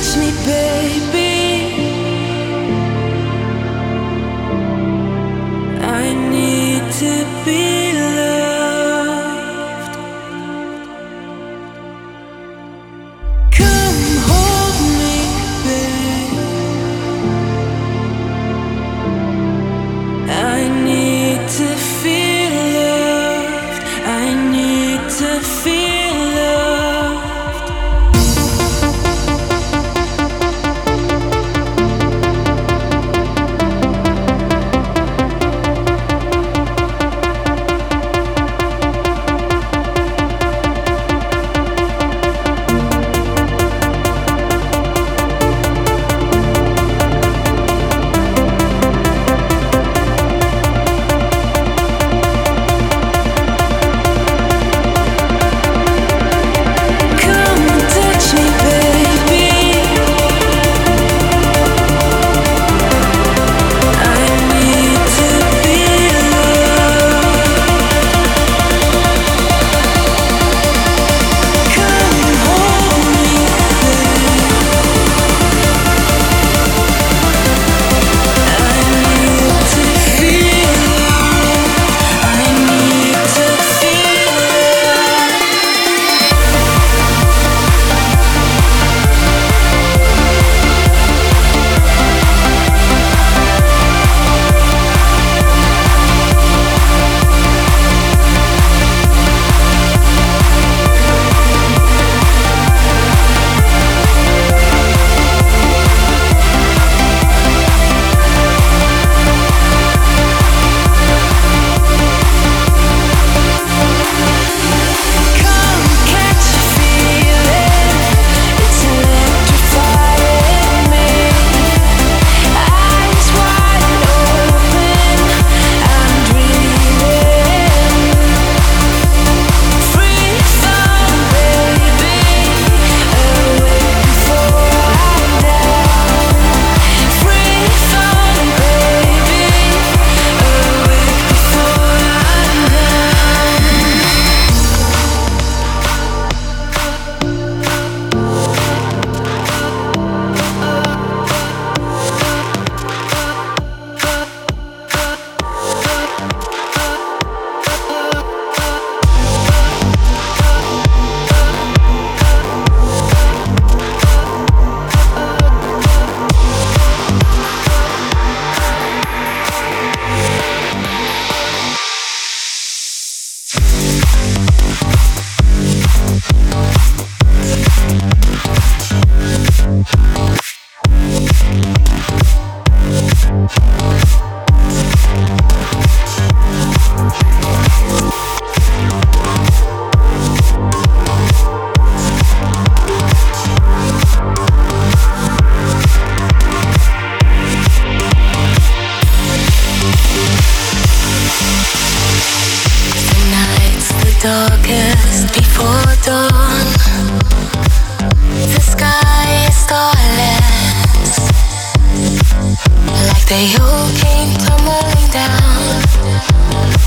touch me, babe.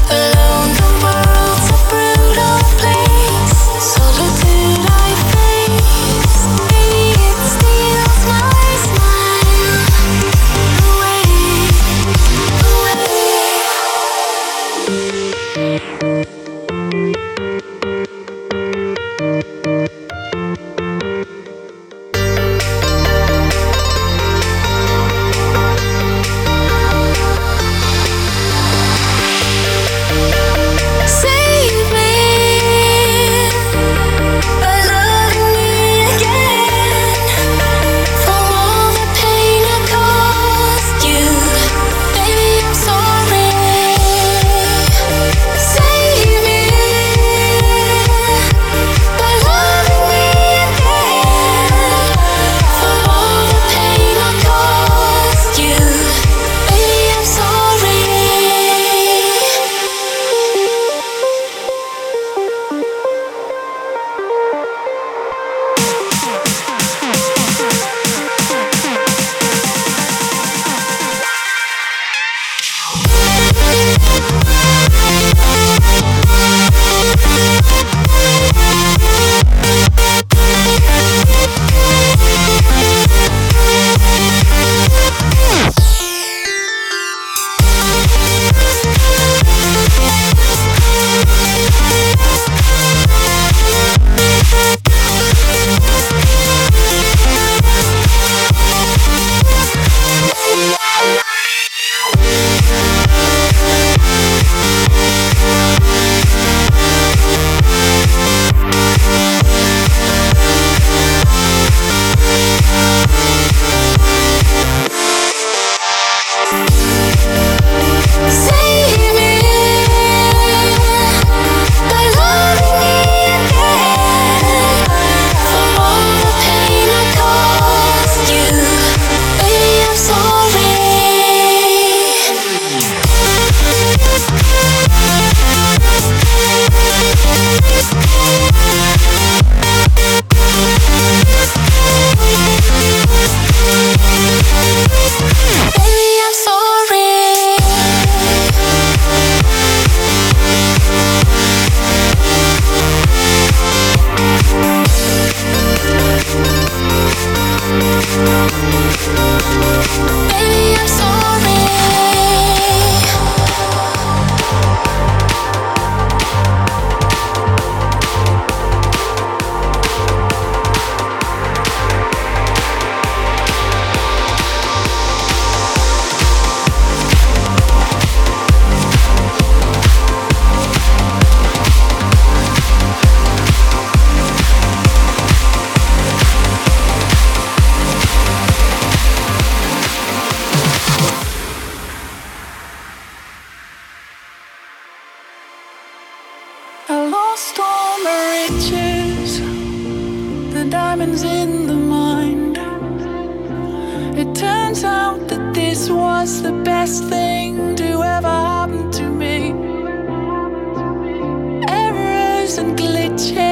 Alone, the world's a brutal place. And glitches,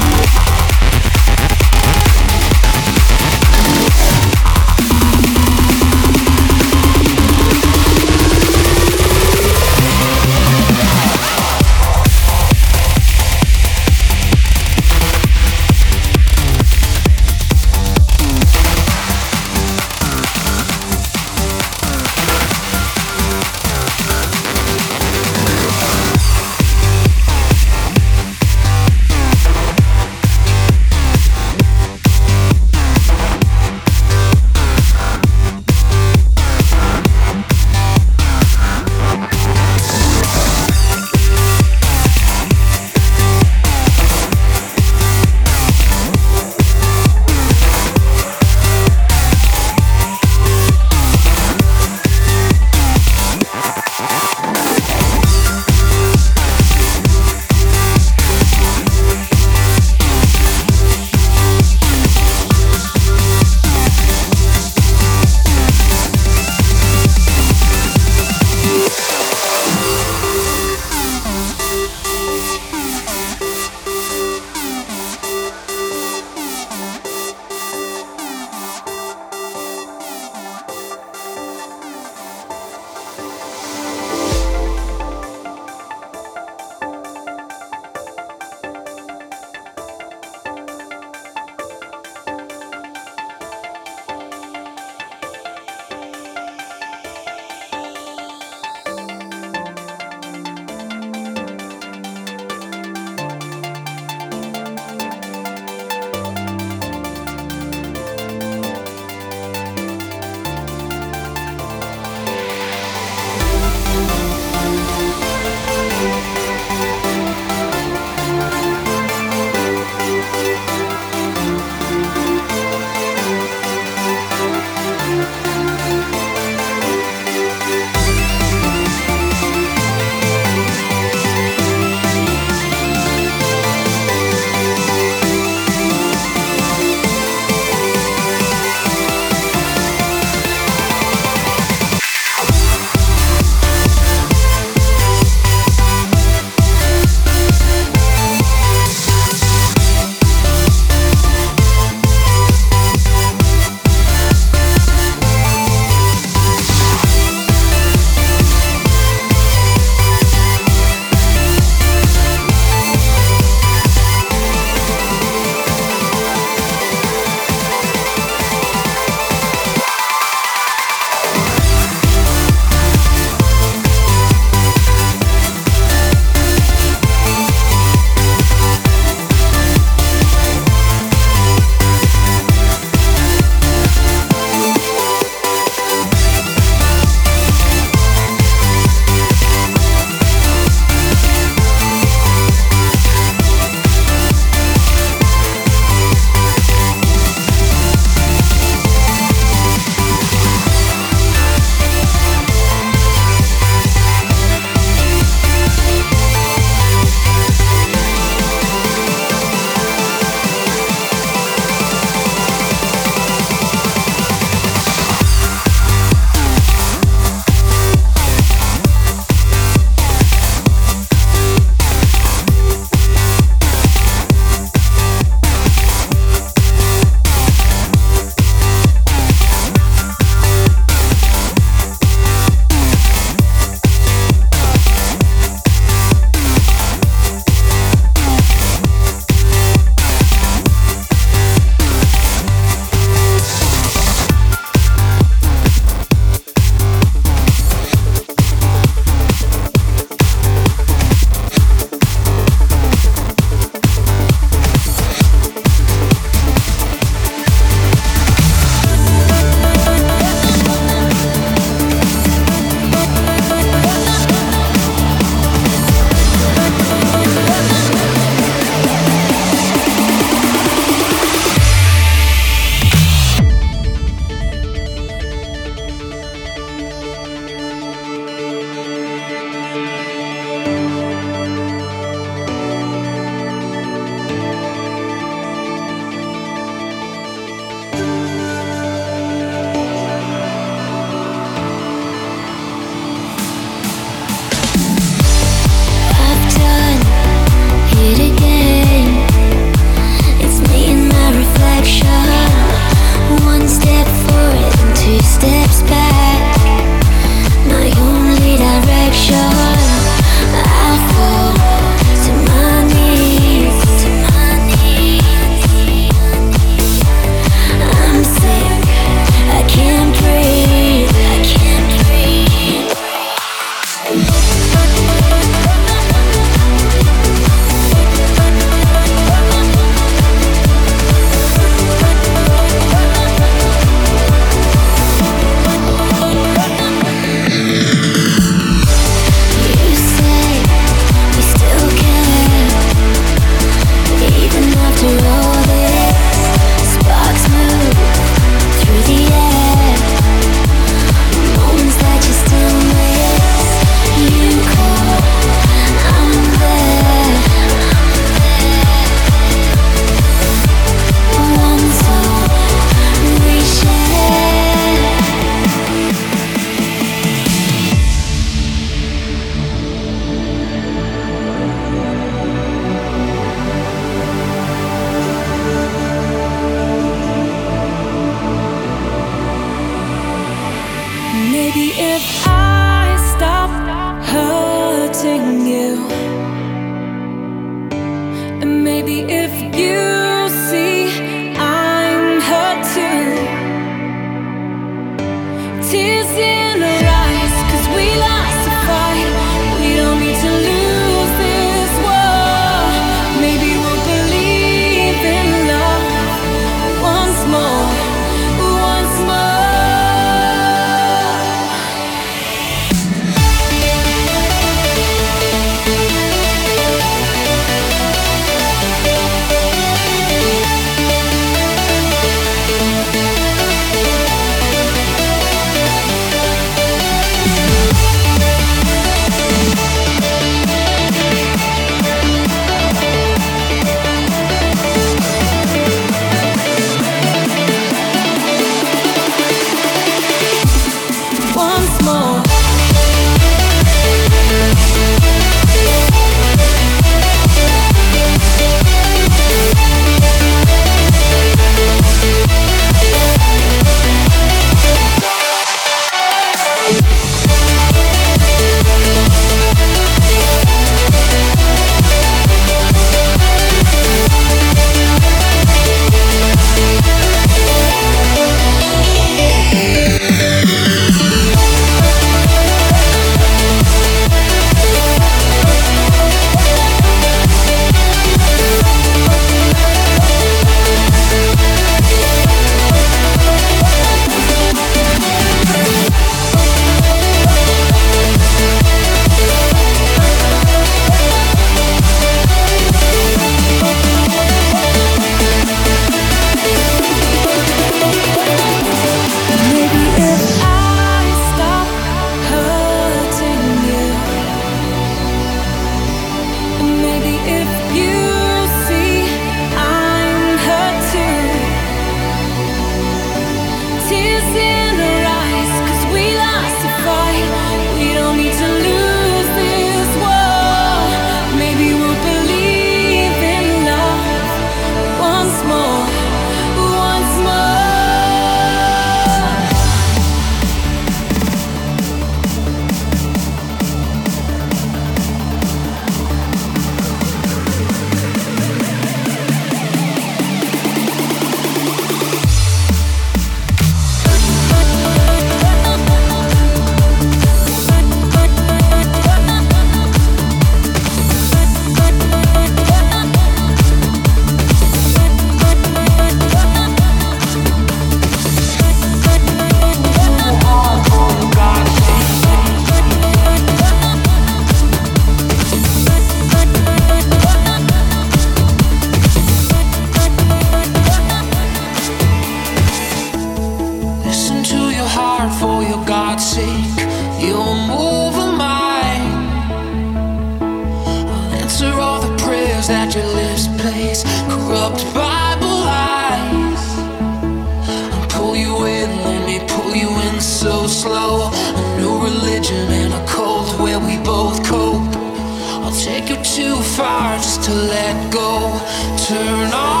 too far just to let go. Turn off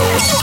Oh,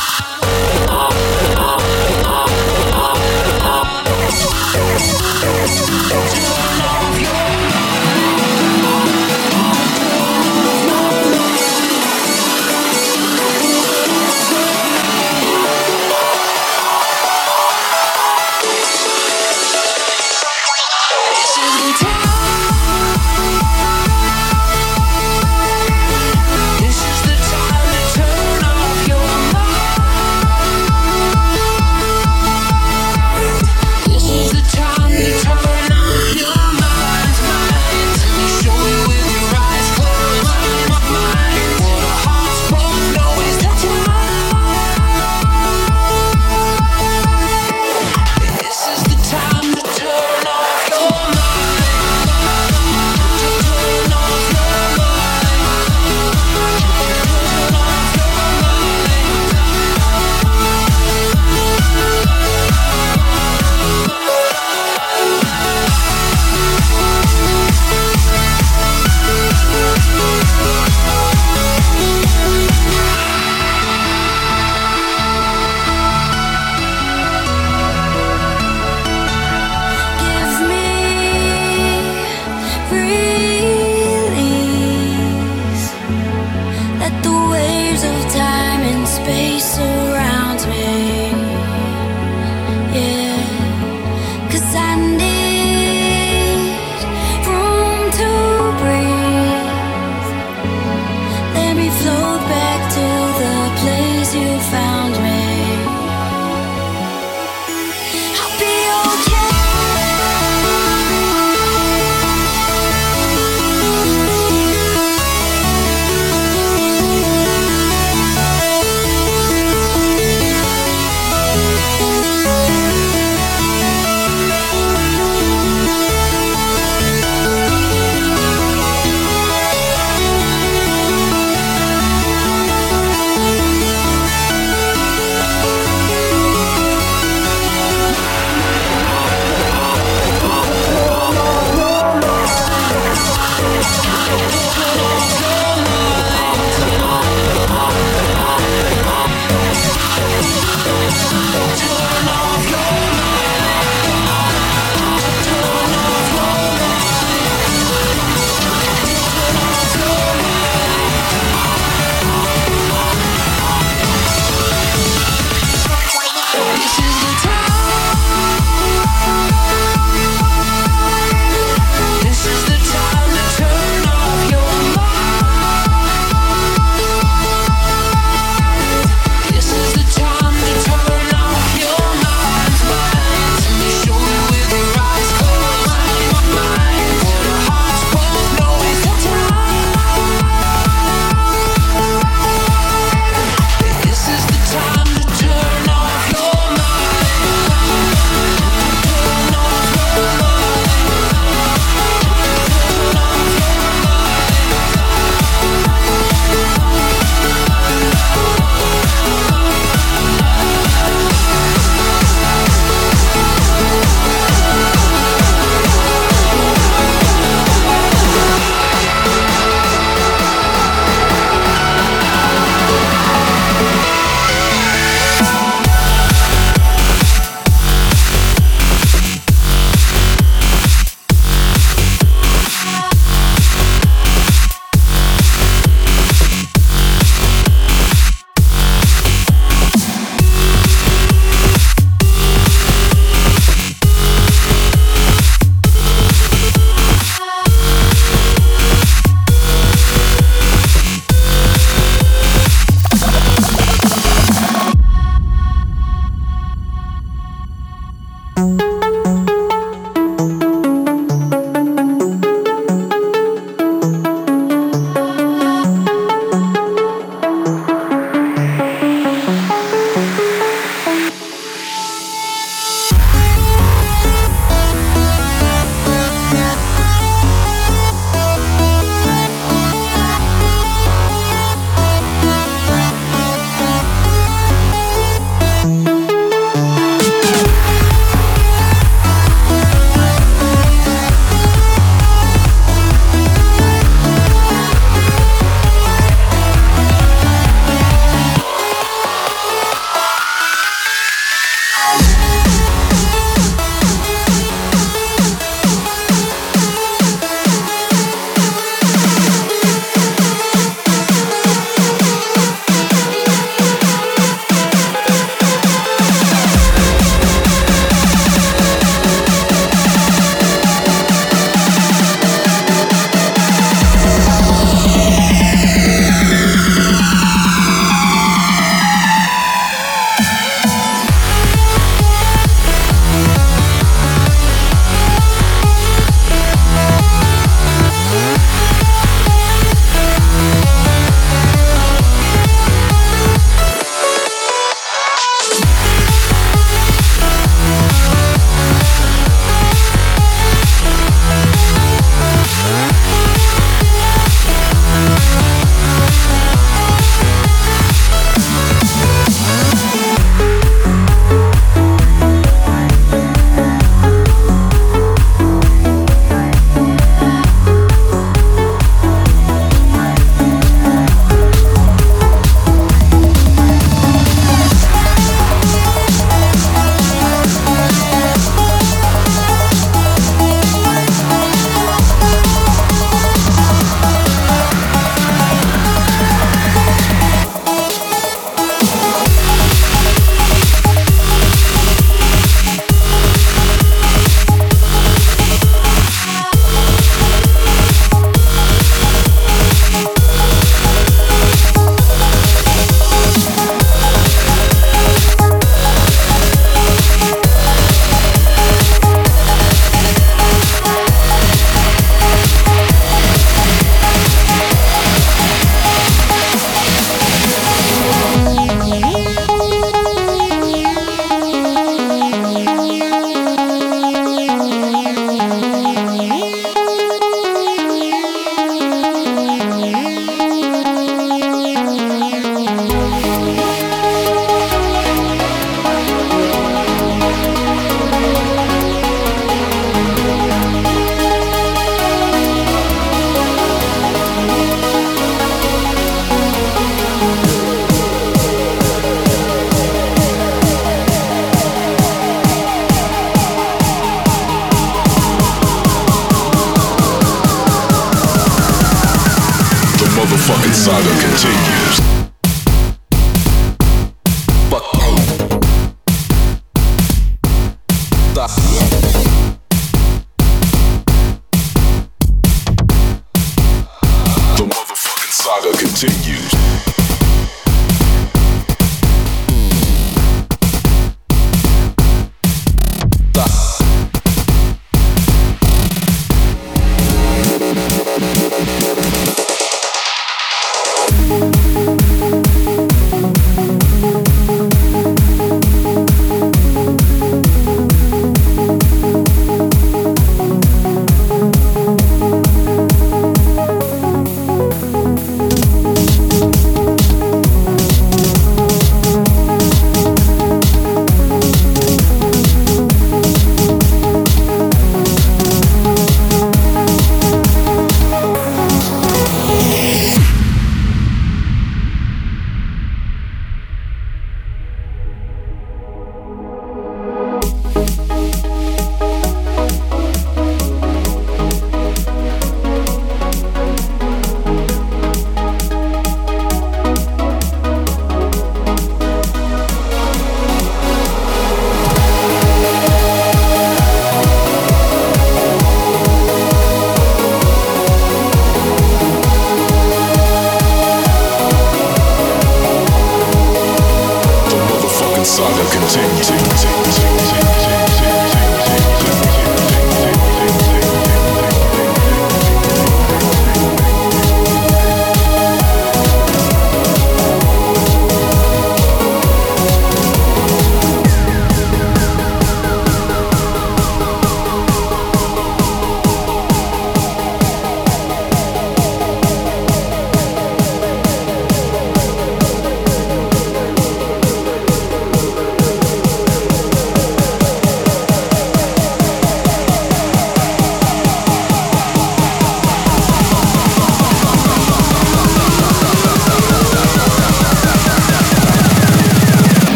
saga continues.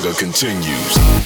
saga continues.